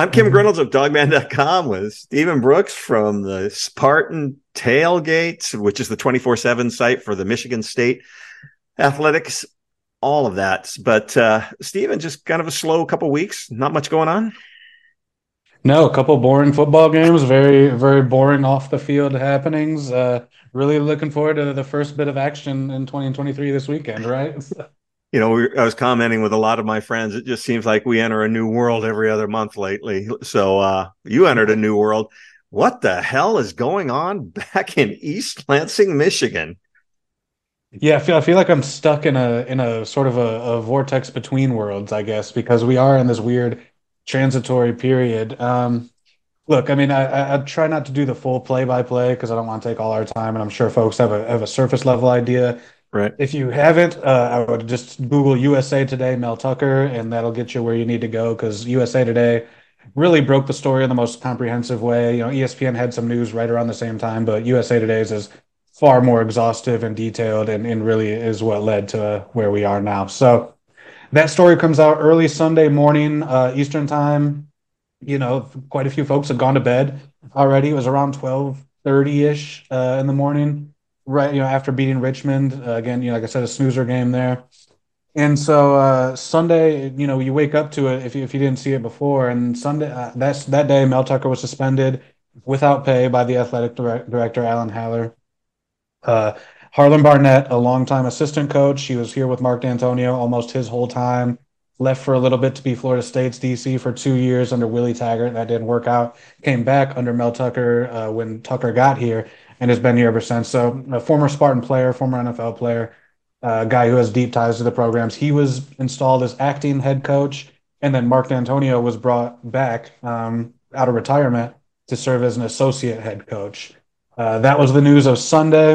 I'm Kim Grinolds of dawgman.com with Stephen Brooks from the Spartan Tailgate, which is the 24 7 site for the Michigan State Athletics, all of that. But uh, Stephen, just kind of a slow couple weeks, not much going on. No, a couple boring football games, very, very boring off the field happenings. Uh, really looking forward to the first bit of action in 2023 this weekend, right? you know, I was commenting with a lot of my friends. It just seems like we enter a new world every other month lately. So uh, you entered a new world. What the hell is going on back in East Lansing, Michigan? Yeah, I feel I feel like I'm stuck in a in a sort of a, a vortex between worlds, I guess, because we are in this weird transitory period. Um, look, I mean, I, I, I try not to do the full play by play because I don't want to take all our time, and I'm sure folks have a have a surface level idea. Right. If you haven't, uh, I would just Google USA Today Mel Tucker, and that'll get you where you need to go because USA Today really broke the story in the most comprehensive way. You know, ESPN had some news right around the same time, but USA Today's is far more exhaustive and detailed, and, and really is what led to where we are now. So that story comes out early Sunday morning, uh, Eastern time. You know, quite a few folks had gone to bed already. It was around twelve thirty ish uh, in the morning right, you know, after beating Richmond uh, again, you know, like I said, a snoozer game there. And so uh, Sunday, you know, you wake up to it if you, if you didn't see it before. And Sunday, uh, that's that day, Mel Tucker was suspended without pay by the athletic direct, director Alan Haller. Uh, Harlon Barnett, a longtime assistant coach, he was here with Mark Dantonio almost his whole time. Left for a little bit to be Florida State's DC for two years under Willie Taggart. That didn't work out. Came back under Mel Tucker uh, when Tucker got here and has been here ever since. So, a former Spartan player, former NFL player, a uh, guy who has deep ties to the programs. He was installed as acting head coach, and then Mark Dantonio was brought back um, out of retirement to serve as an associate head coach. Uh, that was the news of Sunday,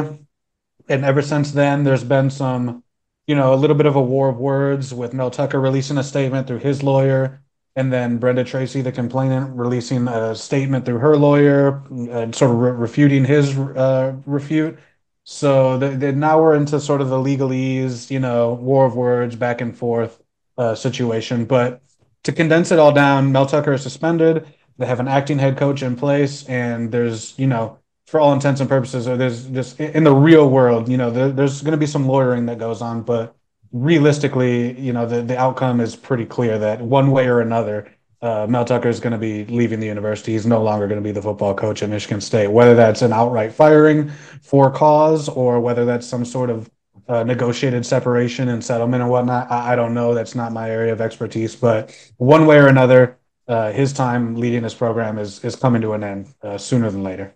and ever since then, there's been some, you know, a little bit of a war of words with Mel Tucker releasing a statement through his lawyer and then Brenda Tracy, the complainant, releasing a statement through her lawyer, uh, sort of re- refuting his uh, refute. So now we're into sort of the legalese, you know, war of words, back and forth uh, situation. But to condense it all down, Mel Tucker is suspended. They have an acting head coach in place, and there's, you know, for all intents and purposes, or there's just in the real world, you know, there, there's going to be some lawyering that goes on, but realistically, you know, the, the outcome is pretty clear that one way or another, uh, Mel Tucker is going to be leaving the university. He's no longer going to be the football coach at Michigan State, whether that's an outright firing for cause or whether that's some sort of uh, negotiated separation and settlement and whatnot. I, I, don't know. That's not my area of expertise, but one way or another, uh, his time leading this program is is coming to an end uh, sooner than later.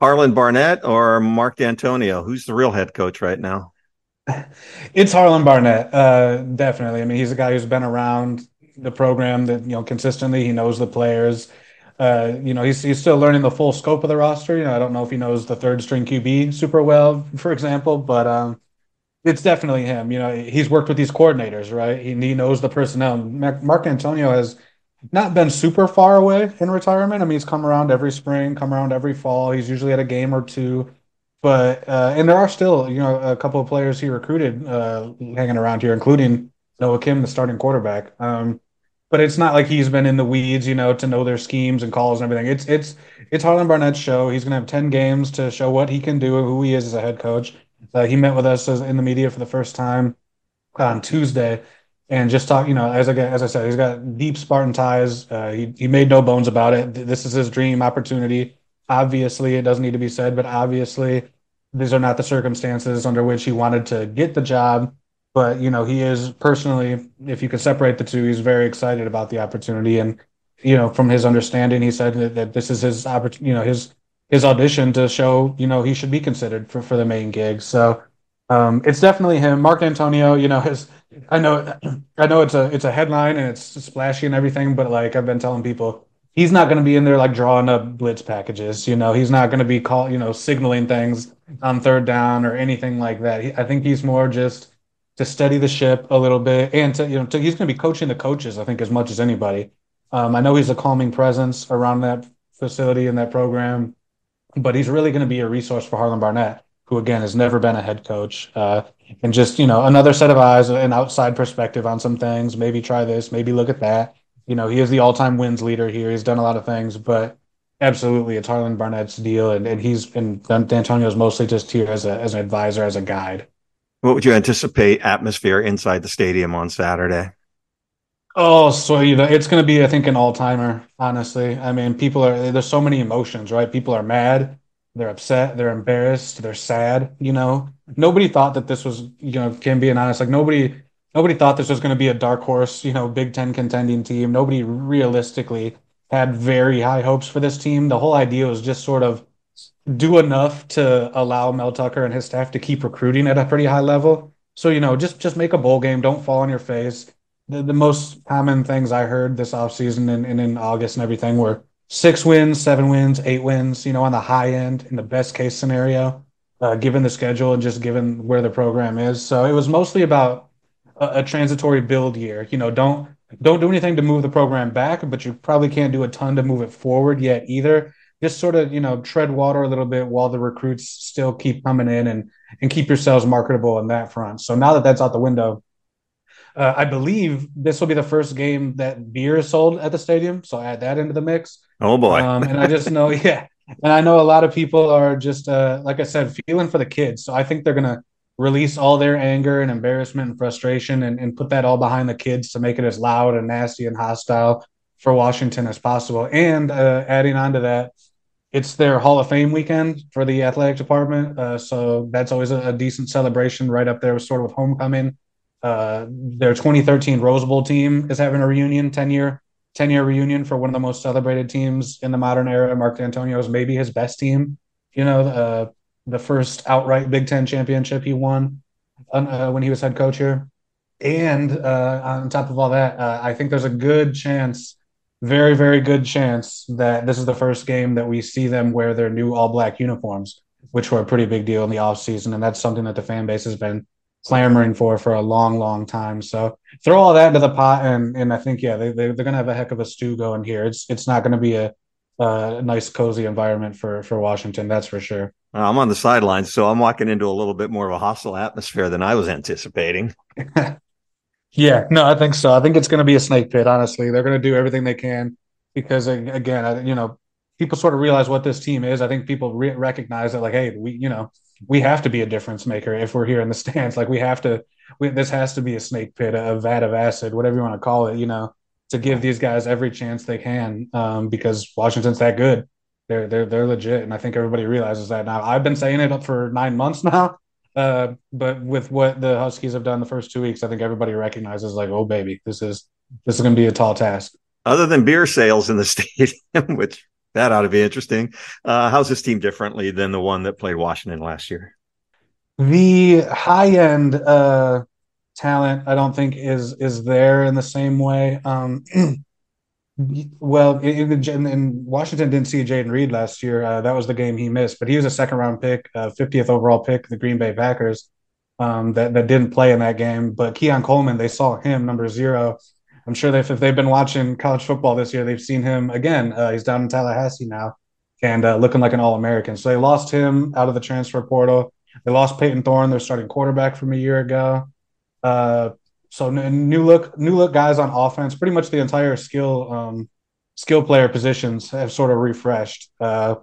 Harlon Barnett or Mark Dantonio? Who's the real head coach right now? It's Harlon Barnett, uh, definitely. I mean, he's a guy who's been around the program that you know consistently. He knows the players. Uh, you know, he's he's still learning the full scope of the roster. You know, I don't know if he knows the third string QB super well, for example, but um, it's definitely him. You know, he's worked with these coordinators, right? He, he knows the personnel. Mark Dantonio has not been super far away in retirement. I mean, he's come around every spring, come around every fall. He's usually at a game or two. But uh, and there are still you know a couple of players he recruited uh, hanging around here, including Noah Kim, the starting quarterback. Um, but it's not like he's been in the weeds, you know, to know their schemes and calls and everything. It's it's it's Harlon Barnett's show. He's gonna have ten games to show what he can do, and who he is as a head coach. Uh, he met with us as, in the media for the first time on Tuesday, and just talk. You know, as I as I said, he's got deep Spartan ties. Uh, he he made no bones about it. This is his dream opportunity. Obviously, it doesn't need to be said, but obviously, these are not the circumstances under which he wanted to get the job. But you know, he is personally, if you could separate the two, he's very excited about the opportunity. And you know, from his understanding, he said that, that this is his opportunity, you know, his his audition to show, you know, he should be considered for, for the main gig. So um, it's definitely him. Mark Dantonio, you know, his I know I know it's a it's a headline and it's splashy and everything, but like I've been telling people, he's not going to be in there like drawing up blitz packages. You know, he's not going to be call you know signaling things on third down or anything like that. He, I think he's more just to steady the ship a little bit and to you know to, he's going to be coaching the coaches. I think as much as anybody. Um, I know he's a calming presence around that facility and that program, but he's really going to be a resource for Harlon Barnett, who again has never been a head coach, uh, and just you know another set of eyes, an outside perspective on some things. Maybe try this, maybe look at that you know, he is the all-time wins leader here. He's done a lot of things, but absolutely, it's Harlon Barnett's deal, and, and he's and Dantonio's mostly just here as a as an advisor, as a guide. What would you anticipate atmosphere inside the stadium on Saturday? Oh, so you know, it's going to be, I think, an all-timer. Honestly, I mean, people are there's so many emotions, right? People are mad, they're upset, they're embarrassed, they're sad. You know, nobody thought that this was, you know, can be an honest, like nobody nobody thought this was going to be a dark horse, you know, Big Ten contending team. Nobody realistically had very high hopes for this team. The whole idea was just sort of do enough to allow Mel Tucker and his staff to keep recruiting at a pretty high level. So, you know, just just make a bowl game, don't fall on your face. The, the most common things I heard this offseason and, and in August and everything were six wins, seven wins, eight wins, you know, on the high end in the best case scenario, uh, given the schedule and just given where the program is. So it was mostly about a, a transitory build year. You know, don't don't do anything to move the program back, but you probably can't do a ton to move it forward yet either. Just sort of, you know, tread water a little bit while the recruits still keep coming in and and keep yourselves marketable in that front. So now that that's out the window, uh, I believe this will be the first game that beer is sold at the stadium. So add that into the mix. Oh boy! Um, and I just know, yeah, and I know a lot of people are just, uh, like I said, feeling for the kids. So I think they're gonna release all their anger and embarrassment and frustration and, and put that all behind the kids to make it as loud and nasty and hostile for Washington as possible. And uh, adding on to that, it's their Hall of Fame weekend for the athletic department. Uh, so that's always a, a, decent celebration right up there with sort of homecoming. Uh, their 2013 Rose Bowl team is having a reunion, 10 year 10 year reunion for one of the most celebrated teams in the modern era. Mark Dantonio is maybe his best team. You know, uh, the first outright Big Ten championship he won uh, when he was head coach here. And uh, on top of all that, uh, I think there's a good chance, very, very good chance that this is the first game that we see them wear their new all black uniforms, which were a pretty big deal in the offseason. And that's something that the fan base has been clamoring for for a long, long time. So throw all that into the pot. And, and I think, yeah, they, they, are going to have a heck of a stew going here. It's, it's not going to be a, a nice, cozy environment for, for Washington. That's for sure. I'm on the sidelines, so I'm walking into a little bit more of a hostile atmosphere than I was anticipating. yeah, no, I think so. I think it's going to be a snake pit. Honestly, they're going to do everything they can because, again, you know, people sort of realize what this team is. I think people re- recognize that, like, hey, we, you know, we have to be a difference maker if we're here in the stands. Like, we have to. We, this has to be a snake pit, a vat of acid, whatever you want to call it. You know, to give these guys every chance they can um, because Washington's that good. They're they're they're legit, and I think everybody realizes that now. I've been saying it up for nine months now, uh, but with what the Huskies have done the first two weeks, I think everybody recognizes like, oh baby, this is this is going to be a tall task. Other than beer sales in the stadium, which that ought to be interesting. Uh, how's this team differently than the one that played Washington last year? The high end uh, talent, I don't think is is there in the same way. Um, Well, in, in, Washington didn't see Jayden Reed last year. Uh, that was the game he missed, but he was a second round pick, uh, 50th overall pick, the Green Bay Packers. Um, that that didn't play in that game, but Keon Coleman, they saw him number zero. I'm sure that if they've been watching college football this year, they've seen him again. Uh, he's down in Tallahassee now and uh, looking like an All American. So they lost him out of the transfer portal. They lost Payton Thorne, their starting quarterback from a year ago. Uh, so new look, new look guys on offense. Pretty much the entire skill um, skill player positions have sort of refreshed. Uh,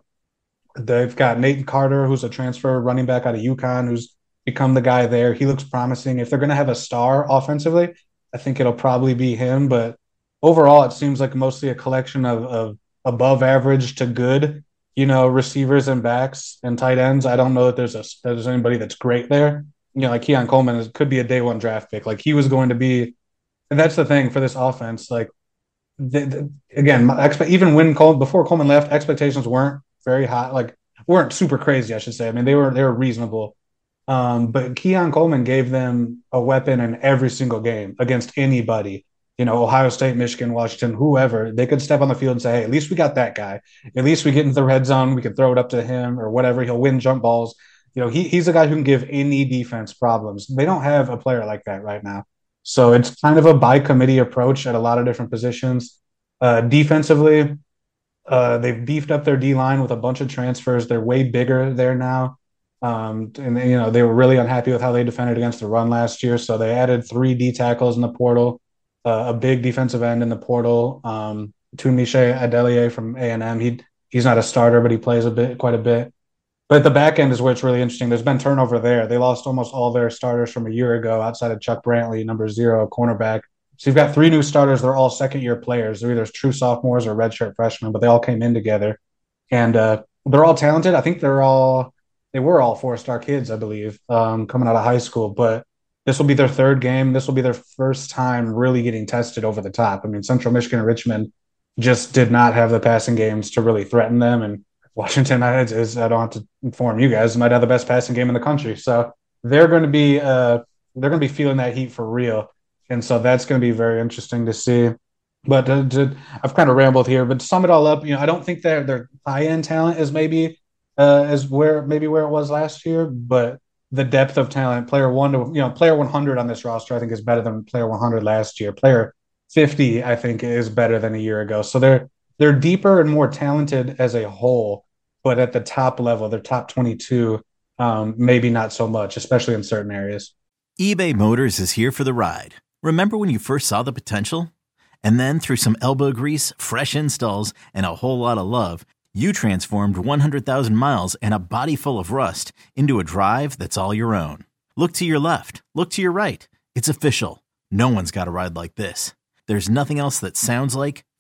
they've got Nathan Carter, who's a transfer running back out of UConn, who's become the guy there. He looks promising. If they're going to have a star offensively, I think it'll probably be him. But overall, it seems like mostly a collection of, of above average to good, you know, receivers and backs and tight ends. I don't know that there's a there's anybody that's great there you know, like Keon Coleman is, could be a day one draft pick. Like he was going to be, and that's the thing for this offense. Like, the, the, again, expect even when Cole before Coleman left, expectations weren't very high. Like weren't super crazy, I should say. I mean, they were they were reasonable. Um, but Keon Coleman gave them a weapon in every single game against anybody. you know, Ohio State, Michigan, Washington, whoever, they could step on the field and say, hey, at least we got that guy. At least we get into the red zone. We can throw it up to him or whatever. He'll win jump balls. You know, he, he's a guy who can give any defense problems. They don't have a player like that right now. So it's kind of a by committee approach at a lot of different positions. Uh, defensively, uh, they've beefed up their D line with a bunch of transfers. They're way bigger there now. Um, and you know they were really unhappy with how they defended against the run last year, so they added three D tackles in the portal uh, a big defensive end in the portal. Um, Tunmise Adeleye from A and M. He he's not a starter, but he plays a bit, quite a bit. But the back end is where it's really interesting. There's been turnover there. They lost almost all their starters from a year ago, outside of Chuck Brantley, number zero cornerback. So you've got three new starters. They're all second year players. They're either true sophomores or redshirt freshmen, but they all came in together, and uh, they're all talented. I think they're all they were all four star kids, I believe, um, coming out of high school. But this will be their third game. This will be their first time really getting tested over the top. I mean, Central Michigan and Richmond just did not have the passing games to really threaten them. And Washington, is, I don't have to inform you guys, might have the best passing game in the country. So they're going to be uh, they're going to be feeling that heat for real. And so that's going to be very interesting to see. But uh, to, I've kind of rambled here, but to sum it all up, you know, I don't think that their high end talent is maybe uh, is where maybe where it was last year, but the depth of talent. Player one to you know, player 100 on this roster, I think, is better than player 100 last year. Player 50, I think, is better than a year ago. So they're they're deeper and more talented as a whole, but at the top level, they're top 22. Um, maybe not so much, especially in certain areas. eBay Motors is here for the ride. Remember when you first saw the potential? And then through some elbow grease, fresh installs, and a whole lot of love you transformed 100,000 miles and a body full of rust into a drive that's all your own. Look to your left, look to your right. It's official. No one's got a ride like this. There's nothing else that sounds like,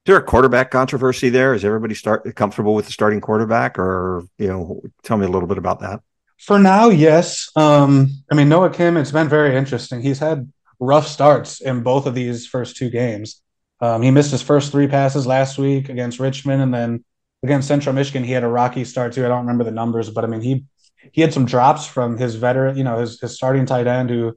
Is there a quarterback controversy there? Is everybody start comfortable with the starting quarterback, or you know, tell me a little bit about that? For now, yes. Um, I mean, Noah Kim, it's been very interesting. He's had rough starts in both of these first two games. Um, he missed his first three passes last week against Richmond, and then against Central Michigan, he had a rocky start too. I don't remember the numbers, but I mean, he he had some drops from his veteran, you know, his his starting tight end who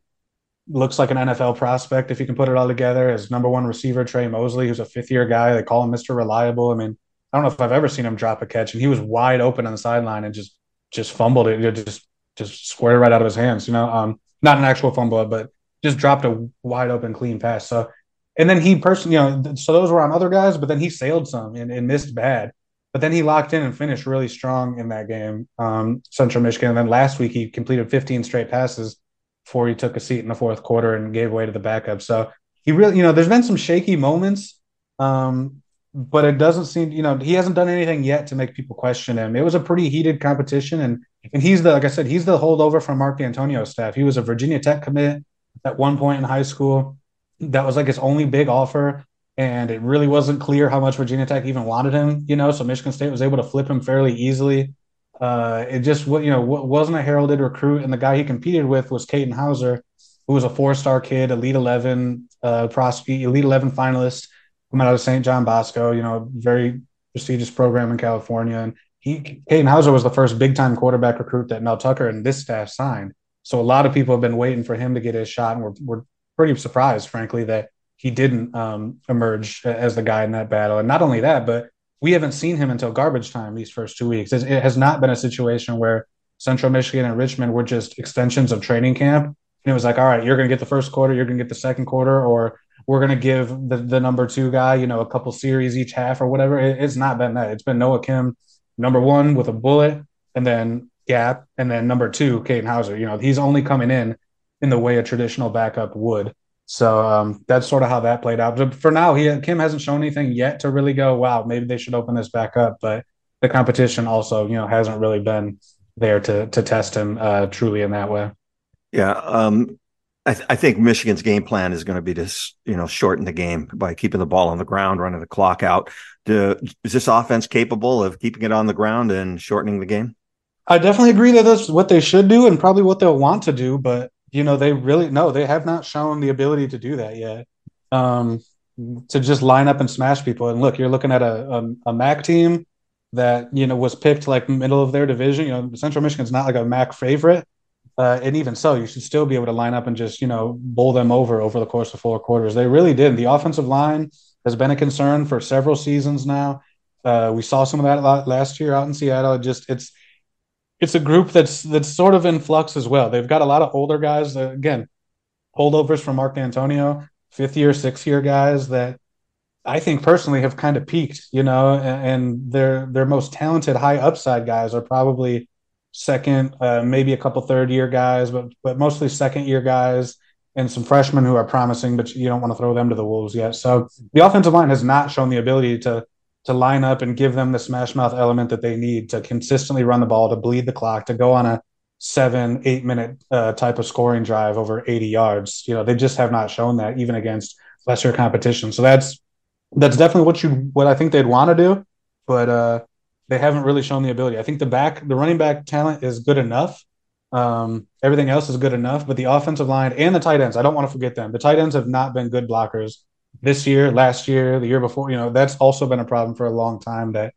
looks like an NFL prospect if you can put it all together. As number one receiver, Tre Mosley, who's a fifth year guy. They call him Mr. Reliable. I mean, I don't know if I've ever seen him drop a catch, and he was wide open on the sideline and just just fumbled it, just just squared right out of his hands. You know, um, not an actual fumble, but just dropped a wide open clean pass. So, and then he personally, you know, so those were on other guys, but then he sailed some and, and missed bad. But then he locked in and finished really strong in that game, um, Central Michigan. And then last week he completed 15 straight passes before he took a seat in the fourth quarter and gave way to the backup. So he really, you know, there's been some shaky moments, um, but it doesn't seem, you know, he hasn't done anything yet to make people question him. It was a pretty heated competition, and and he's the, like I said, he's the holdover from Mark Dantonio's staff. He was a Virginia Tech commit at one point in high school. That was like his only big offer. And it really wasn't clear how much Virginia Tech even wanted him, you know. So Michigan State was able to flip him fairly easily. Uh, it just you know wasn't a heralded recruit, and the guy he competed with was Katin Houser, who was a four-star kid, Elite Eleven, uh, pros- Elite Eleven finalist, coming out of St. John Bosco. You know, very prestigious program in California, and he Katin Houser was the first big-time quarterback recruit that Mel Tucker and this staff signed. So a lot of people have been waiting for him to get his shot, and we're we're pretty surprised, frankly, that he didn't um, emerge as the guy in that battle. And not only that, but we haven't seen him until garbage time these first two weeks. It has not been a situation where Central Michigan and Richmond were just extensions of training camp. And it was like, all right, you're going to get the first quarter, you're going to get the second quarter, or we're going to give the, the number two guy, you know, a couple series each half or whatever. It, it's not been that. It's been Noah Kim, number one with a bullet, and then Gap, and then number two, Katin Houser. You know, he's only coming in in the way a traditional backup would. So um, that's sort of how that played out. But for now, he Kim hasn't shown anything yet to really go, wow, maybe they should open this back up. But the competition also, you know, hasn't really been there to to test him uh, truly in that way. Yeah, um, I, th- I, think Michigan's game plan is going to be to you know shorten the game by keeping the ball on the ground, running the clock out. Do, is this offense capable of keeping it on the ground and shortening the game? I definitely agree that that's what they should do and probably what they'll want to do. But you know, they really no, they have not shown the ability to do that yet. Um, to just line up and smash people. And look, you're looking at a, a, a MAC team that you know was picked like middle of their division. You know, Central Michigan's not like a MAC favorite, uh, and even so, you should still be able to line up and just you know bowl them over over the course of four quarters. They really did. The offensive line has been a concern for several seasons now. Uh, we saw some of that last year out in Seattle. It just it's it's a group that's that's sort of in flux as well. They've got a lot of older guys. That, again, holdovers from Mark Dantonio, fifth year, sixth year guys that I think personally have kind of peaked. You know, and, and their their most talented, high upside guys are probably second, uh, maybe a couple third year guys, but but mostly second year guys and some freshmen who are promising, but you don't want to throw them to the wolves yet. So the offensive line has not shown the ability to to line up and give them the smash mouth element that they need to consistently run the ball, to bleed the clock, to go on a seven, eight minute uh, type of scoring drive over 80 yards. You know, they just have not shown that even against lesser competition. So that's that's definitely what you what I think they'd want to do, but uh, they haven't really shown the ability. I think the back the running back talent is good enough. Um, everything else is good enough, but the offensive line and the tight ends, I don't want to forget them. The tight ends have not been good blockers this year, last year, the year before, you know, that's also been a problem for a long time that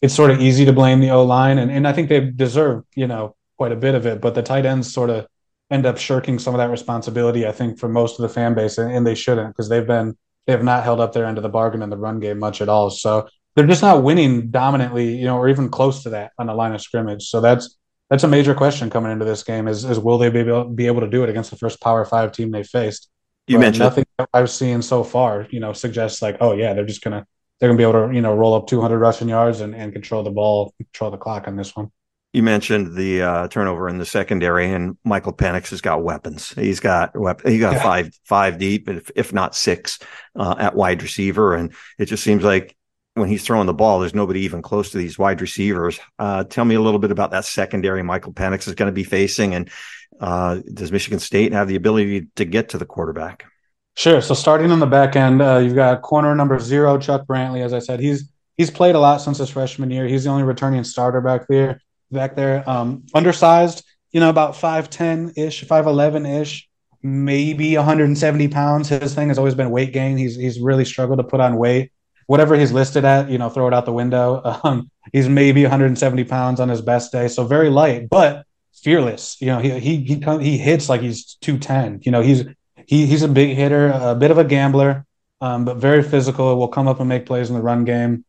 it's sort of easy to blame the O line. And, and I think they deserve, you know, quite a bit of it, but the tight ends sort of end up shirking some of that responsibility, I think, for most of the fan base. And, and they shouldn't because they've been, they have not held up their end of the bargain in the run game much at all. So they're just not winning dominantly, you know, or even close to that on the line of scrimmage. So that's, that's a major question coming into this game is, is will they be able, be able to do it against the first power five team they faced? You mentioned nothing I've seen so far, you know, suggests like, oh yeah, they're just gonna they're gonna be able to, you know, roll up 200 rushing yards and, and control the ball, control the clock on this one. You mentioned the uh, turnover in the secondary, and Michael Penix has got weapons. He's got weapon. he got yeah. five five deep, if, if not six, uh, at wide receiver, and it just seems like when he's throwing the ball, there's nobody even close to these wide receivers. Uh, tell me a little bit about that secondary Michael Penix is going to be facing, and uh, does Michigan State have the ability to get to the quarterback? Sure. So starting on the back end, uh, you've got corner number zero, Chuck Brantley. As I said, he's he's played a lot since his freshman year. He's the only returning starter back there. Back there, um, undersized, you know, about five ten ish, five eleven ish, maybe 170 pounds. His thing has always been weight gain. He's he's really struggled to put on weight. Whatever he's listed at, you know, throw it out the window. Um, he's maybe 170 pounds on his best day, so very light, but fearless. You know, he he he he hits like he's 210. You know, he's he he's a big hitter, a bit of a gambler, um, but very physical. Will come up and make plays in the run game.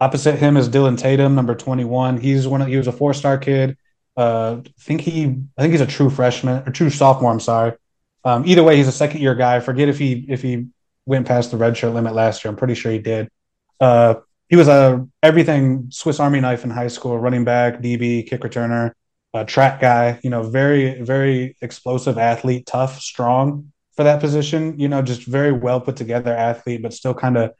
Opposite him is Dillon Tatum, number 21. He's one of he was a four star kid. Uh, I think he I think he's a true freshman or true sophomore. I'm sorry. Um, either way, he's a second year guy. I forget if he if he went past the redshirt limit last year. I'm pretty sure he did. Uh, he was a everything Swiss Army knife in high school, running back, DB, kick returner a track guy, you know, very, very explosive athlete, tough, strong for that position, you know, just very well put together athlete, but still kind of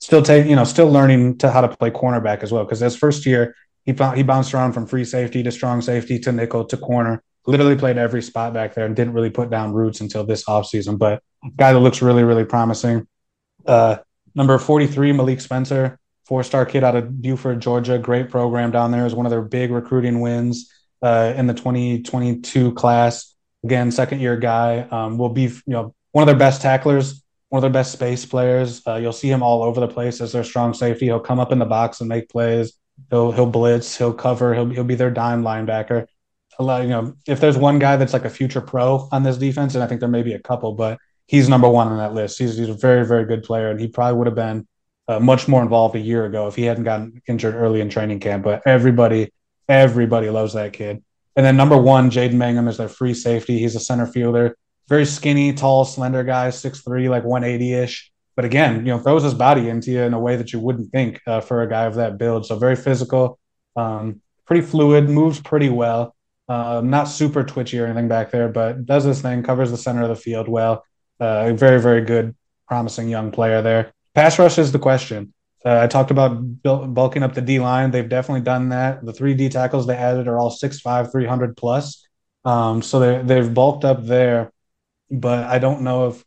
still take, you know, still learning to how to play cornerback as well. Cause his first year, he, he bounced around from free safety to strong safety to nickel to corner, literally played every spot back there and didn't really put down roots until this offseason. But guy that looks really, really promising. Uh, number 43, Malik Spencer, four star kid out of Buford, Georgia. Great program down there. Is one of their big recruiting wins uh, in the 2022 class. Again, second year guy um, will be you know one of their best tacklers, one of their best space players. Uh, you'll see him all over the place as their strong safety. He'll come up in the box and make plays. He'll he'll blitz. He'll cover. He'll he'll be their dime linebacker. You know, if there's one guy that's like a future pro on this defense, and I think there may be a couple, but he's number one on that list. He's, he's a very very good player, and he probably would have been uh, much more involved a year ago if he hadn't gotten injured early in training camp. But everybody, everybody loves that kid. And then number one, Jaden Mangham is their free safety. He's a center fielder, very skinny, tall, slender guy, 6'3", like 180 ish. But again, you know, throws his body into you in a way that you wouldn't think uh, for a guy of that build. So very physical, um, pretty fluid, moves pretty well. Uh, not super twitchy or anything back there, but does this thing, covers the center of the field well. Uh, very, very good, promising young player there. Pass rush is the question. Uh, I talked about bulking up the D line. They've definitely done that. The three D tackles they added are all 6'5, 300 plus. Um, so they, they've bulked up there, but I don't know if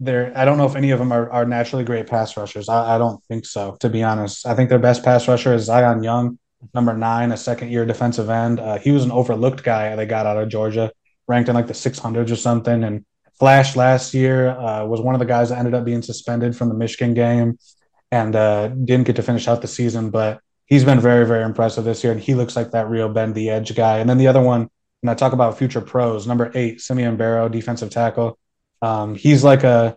they're, I don't know if any of them are, are naturally great pass rushers. I, I don't think so, to be honest. I think their best pass rusher is Zion Young number nine, a second year defensive end. Uh, he was an overlooked guy they got out of Georgia, ranked in like the 600s or something. And Flash last year uh, was one of the guys that ended up being suspended from the Michigan game and uh, didn't get to finish out the season. But he's been very, very impressive this year. And he looks like that real bend the edge guy. And then the other one, and I talk about future pros, number eight, Simeon Barrow, defensive tackle. Um, he's like a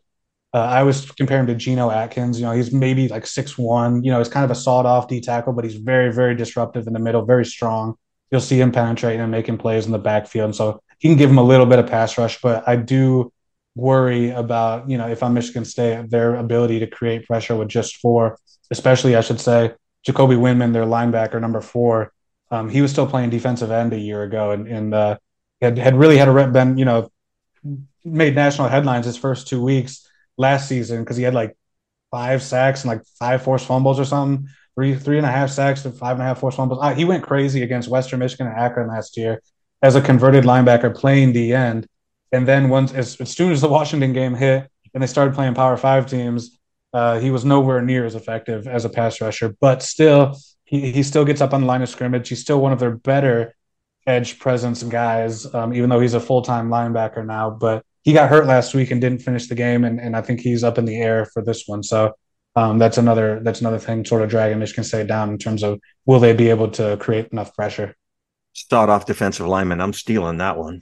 uh, I always compare him to Geno Atkins. You know, he's maybe like six one. You know, he's kind of a sawed off D tackle, but he's very, very disruptive in the middle, very strong. You'll see him penetrating and making plays in the backfield. And so he can give him a little bit of pass rush, but I do worry about, you know, if I'm Michigan State, their ability to create pressure with just four, especially, I should say, Jacoby Windmon, their linebacker, number four. Um, he was still playing defensive end a year ago and, and uh, had, had really had a been, you know, made national headlines his first two weeks last season because he had like five sacks and like five forced fumbles or something. Three three and a half sacks and five and a half forced fumbles. Uh, he went crazy against Western Michigan and Akron last year as a converted linebacker playing the end. And then once as, as soon as the Washington game hit and they started playing Power Five teams, uh, he was nowhere near as effective as a pass rusher. But still, he he still gets up on the line of scrimmage. He's still one of their better edge presence guys, um, even though he's a full time linebacker now. But he got hurt last week and didn't finish the game, and, and I think he's up in the air for this one. So um, that's another that's another thing sort of dragging Michigan State down in terms of will they be able to create enough pressure. Start off defensive lineman. I'm stealing that one.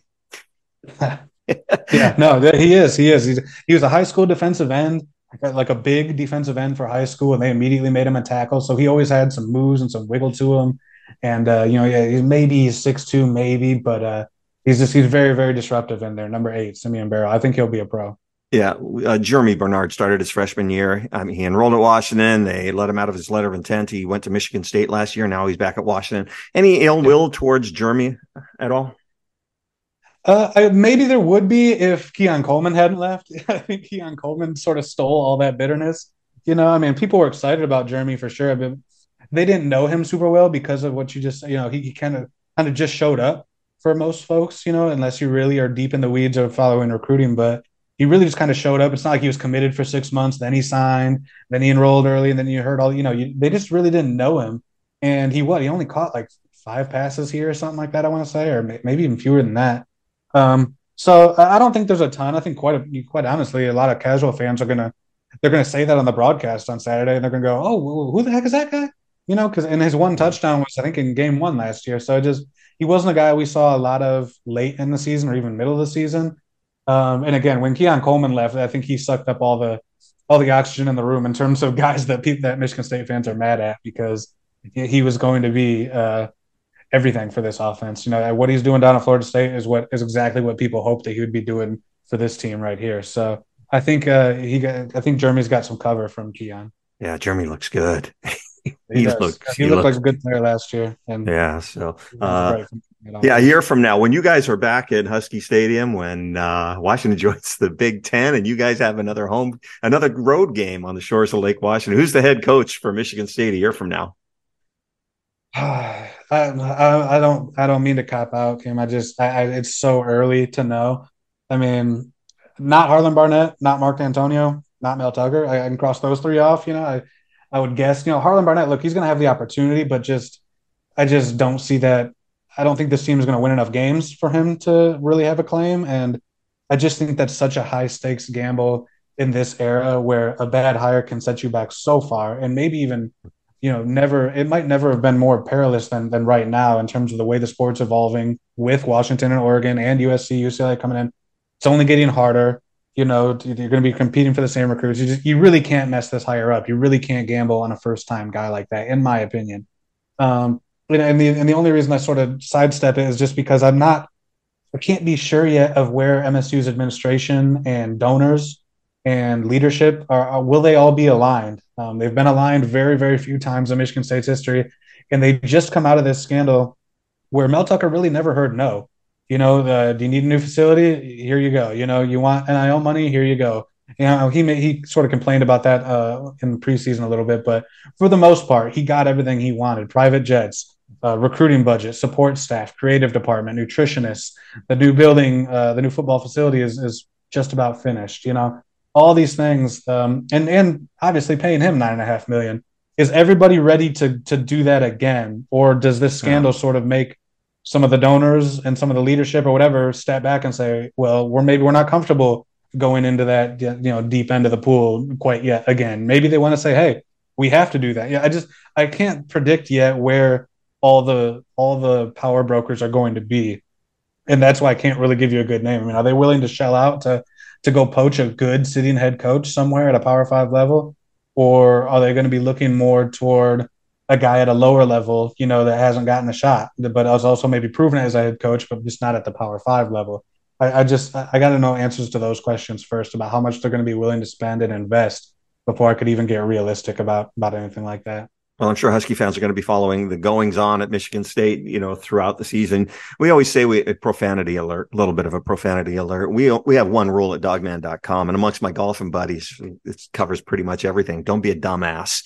yeah, no, he is. He is. He's, he was a high school defensive end, like a big defensive end for high school, and they immediately made him a tackle. So he always had some moves and some wiggle to him. And uh, you know, yeah, maybe he's six two, maybe, but uh, he's just he's very very disruptive in there. Number eight, Simeon Barrow. I think he'll be a pro. Yeah, uh, Germie Bernard started his freshman year. Mean, he enrolled at Washington. They let him out of his letter of intent. He went to Michigan State last year. Now he's back at Washington. Any ill will towards Jeremy at all? Uh, I, maybe there would be if Keon Coleman hadn't left. I think Keon Coleman sort of stole all that bitterness. You know, I mean, people were excited about Jeremy for sure, but they didn't know him super well because of what you just, you know, he, he kind of kind of just showed up for most folks, you know, unless you really are deep in the weeds of following recruiting. But he really just kind of showed up. It's not like he was committed for six months, then he signed, then he enrolled early, and then you heard all, you know, you, they just really didn't know him. And he what? He only caught like five passes here or something like that. I want to say, or maybe even fewer than that. Um, so I don't think there's a ton. I think quite a, quite honestly, a lot of casual fans are gonna they're gonna say that on the broadcast on Saturday, and they're gonna go, "Oh, who the heck is that guy?" You know, because and his one touchdown was I think in game one last year. So just he wasn't a guy we saw a lot of late in the season or even middle of the season. Um, and again, when Keon Coleman left, I think he sucked up all the all the oxygen in the room in terms of guys that people that Michigan State fans are mad at because he was going to be uh, everything for this offense. You know, what he's doing down at Florida State is what is exactly what people hoped that he would be doing for this team right here. So I think uh, he got, I think Jeremy's got some cover from Keon. Yeah, Jeremy looks good. he, he looked he, he looked, looked like a good player last year. And yeah, so uh, yeah, a year from now, when you guys are back at Husky Stadium, when uh, Washington joins the Big Ten, and you guys have another home, another road game on the shores of Lake Washington, who's the head coach for Michigan State a year from now? I, I, don't I don't mean to cop out, Kim. I just I, I, it's so early to know. I mean, not Harlon Barnett, not Mark Dantonio, not Mel Tucker. I, I can cross those three off. You know, I I would guess. You know, Harlon Barnett, look, he's going to have the opportunity, but just I just don't see that. I don't think this team is going to win enough games for him to really have a claim, and I just think that's such a high stakes gamble in this era where a bad hire can set you back so far, and maybe even you know never it might never have been more perilous than than right now in terms of the way the sport's evolving with Washington and Oregon and USC, UCLA coming in. It's only getting harder You know, you're going to be competing for the same recruits. You just, you really can't mess this higher up. You really can't gamble on a first time guy like that, in my opinion. Um, you know, and the and the only reason I sort of sidestep it is just because I'm not, I can't be sure yet of where MSU's administration and donors and leadership are. Will they all be aligned? Um, they've been aligned very, very few times in Michigan State's history, and they just come out of this scandal where Mel Tucker really never heard no you know, the, do you need a new facility? Here you go. You know, you want NIL money? Here you go. You know, he may, he sort of complained about that uh, in the preseason a little bit, but for the most part, he got everything he wanted: private jets, uh, recruiting budget, support staff, creative department, nutritionists. The new building, uh, the new football facility is is just about finished. You know, all these things, um, and and obviously paying him nine and a half million. Is everybody ready to to do that again, or does this scandal yeah. sort of make some of the donors and some of the leadership or whatever step back and say, well, we're maybe we're not comfortable going into that you know deep end of the pool quite yet again. Maybe they want to say, hey, we have to do that. Yeah, I just I can't predict yet where all the all the power brokers are going to be. And that's why I can't really give you a good name. I mean, are they willing to shell out to to go poach a good sitting head coach somewhere at a power five level? Or are they going to be looking more toward a guy at a lower level, you know, that hasn't gotten a shot, but has also maybe proven as a head coach, but just not at the power five level. I, I just I got to know answers to those questions first about how much they're going to be willing to spend and invest before I could even get realistic about about anything like that. Well, I'm sure Husky fans are going to be following the goings on at Michigan State, you know, throughout the season. We always say we a profanity alert, a little bit of a profanity alert. We we have one rule at dawgman.com and amongst my golfing buddies, it covers pretty much everything. Don't be a dumbass.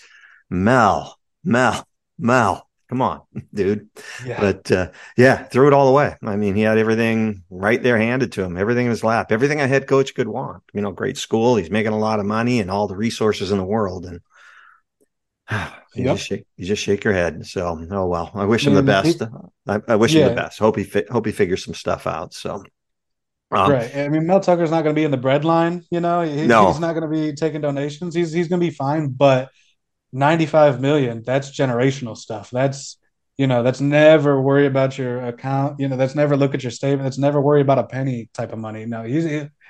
Mel, Mel, Mel, come on, dude. Yeah. But uh, yeah, threw it all away. I mean, he had everything right there handed to him, everything in his lap, everything a head coach could want. You know, great school. He's making a lot of money and all the resources in the world. And you, yep. just shake, you just shake your head. So, oh well, I wish him the best. He, I, I, wish yeah. him the best. Hope he fi- hope he figures some stuff out. So. Um, right. I mean, Mel Tucker's not going to be in the bread line. You know, he, no. he's not going to be taking donations. He's he's going to be fine, but 95 million that's generational stuff that's you know that's never worry about your account you know that's never look at your statement that's never worry about a penny type of money no he's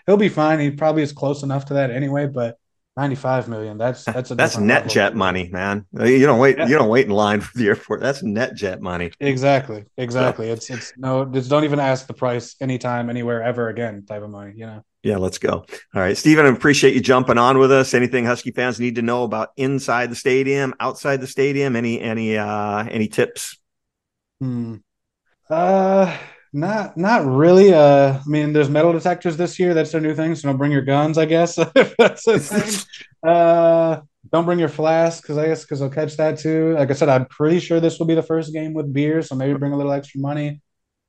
he'll be fine he probably is close enough to that anyway but 95 million that's that's a that's net jet money man you don't wait yeah. you don't wait in line for the airport that's net jet money exactly exactly so. it's it's no just don't even ask the price anytime anywhere ever again type of money you know yeah, let's go. All right, Stephen, I appreciate you jumping on with us. Anything Husky fans need to know about inside the stadium, outside the stadium? Any any uh any tips? Hmm. Uh not not really. Uh I mean there's metal detectors this year. That's their new thing. So don't bring your guns, I guess. that's the thing. uh don't bring your flask because I guess because they'll catch that too. Like I said, I'm pretty sure this will be the first game with beer, so maybe bring a little extra money.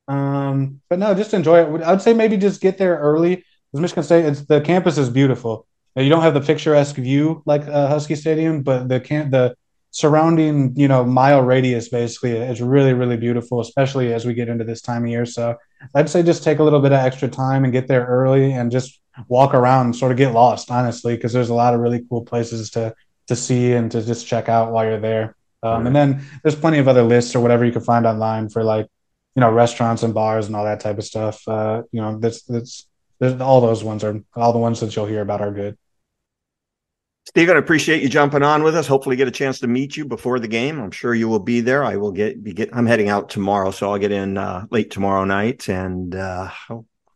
Um, but no, just enjoy it. I'd say maybe just get there early because Michigan State, it's the campus is beautiful. You don't have the picturesque view like uh, Husky Stadium, but the can the surrounding you know mile radius basically is really really beautiful, especially as we get into this time of year. So I'd say just take a little bit of extra time and get there early and just walk around and sort of get lost, honestly, because there's a lot of really cool places to to see and to just check out while you're there. Um, And then there's plenty of other lists or whatever you can find online for like you know restaurants and bars and all that type of stuff. Uh, you know that's that's all those ones are all the ones that you'll hear about are good. Stephen, I appreciate you jumping on with us. Hopefully, get a chance to meet you before the game. I'm sure you will be there. I will get be get. I'm heading out tomorrow, so I'll get in uh, late tomorrow night, and uh,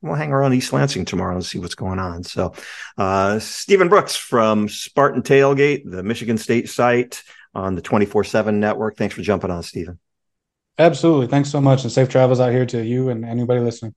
we'll hang around East Lansing tomorrow and see what's going on. So, uh, Stephen Brooks from Spartan Tailgate, the Michigan State site on the 24 7 network. Thanks for jumping on, Stephen. Absolutely. Thanks so much. And safe travels out here to you and anybody listening.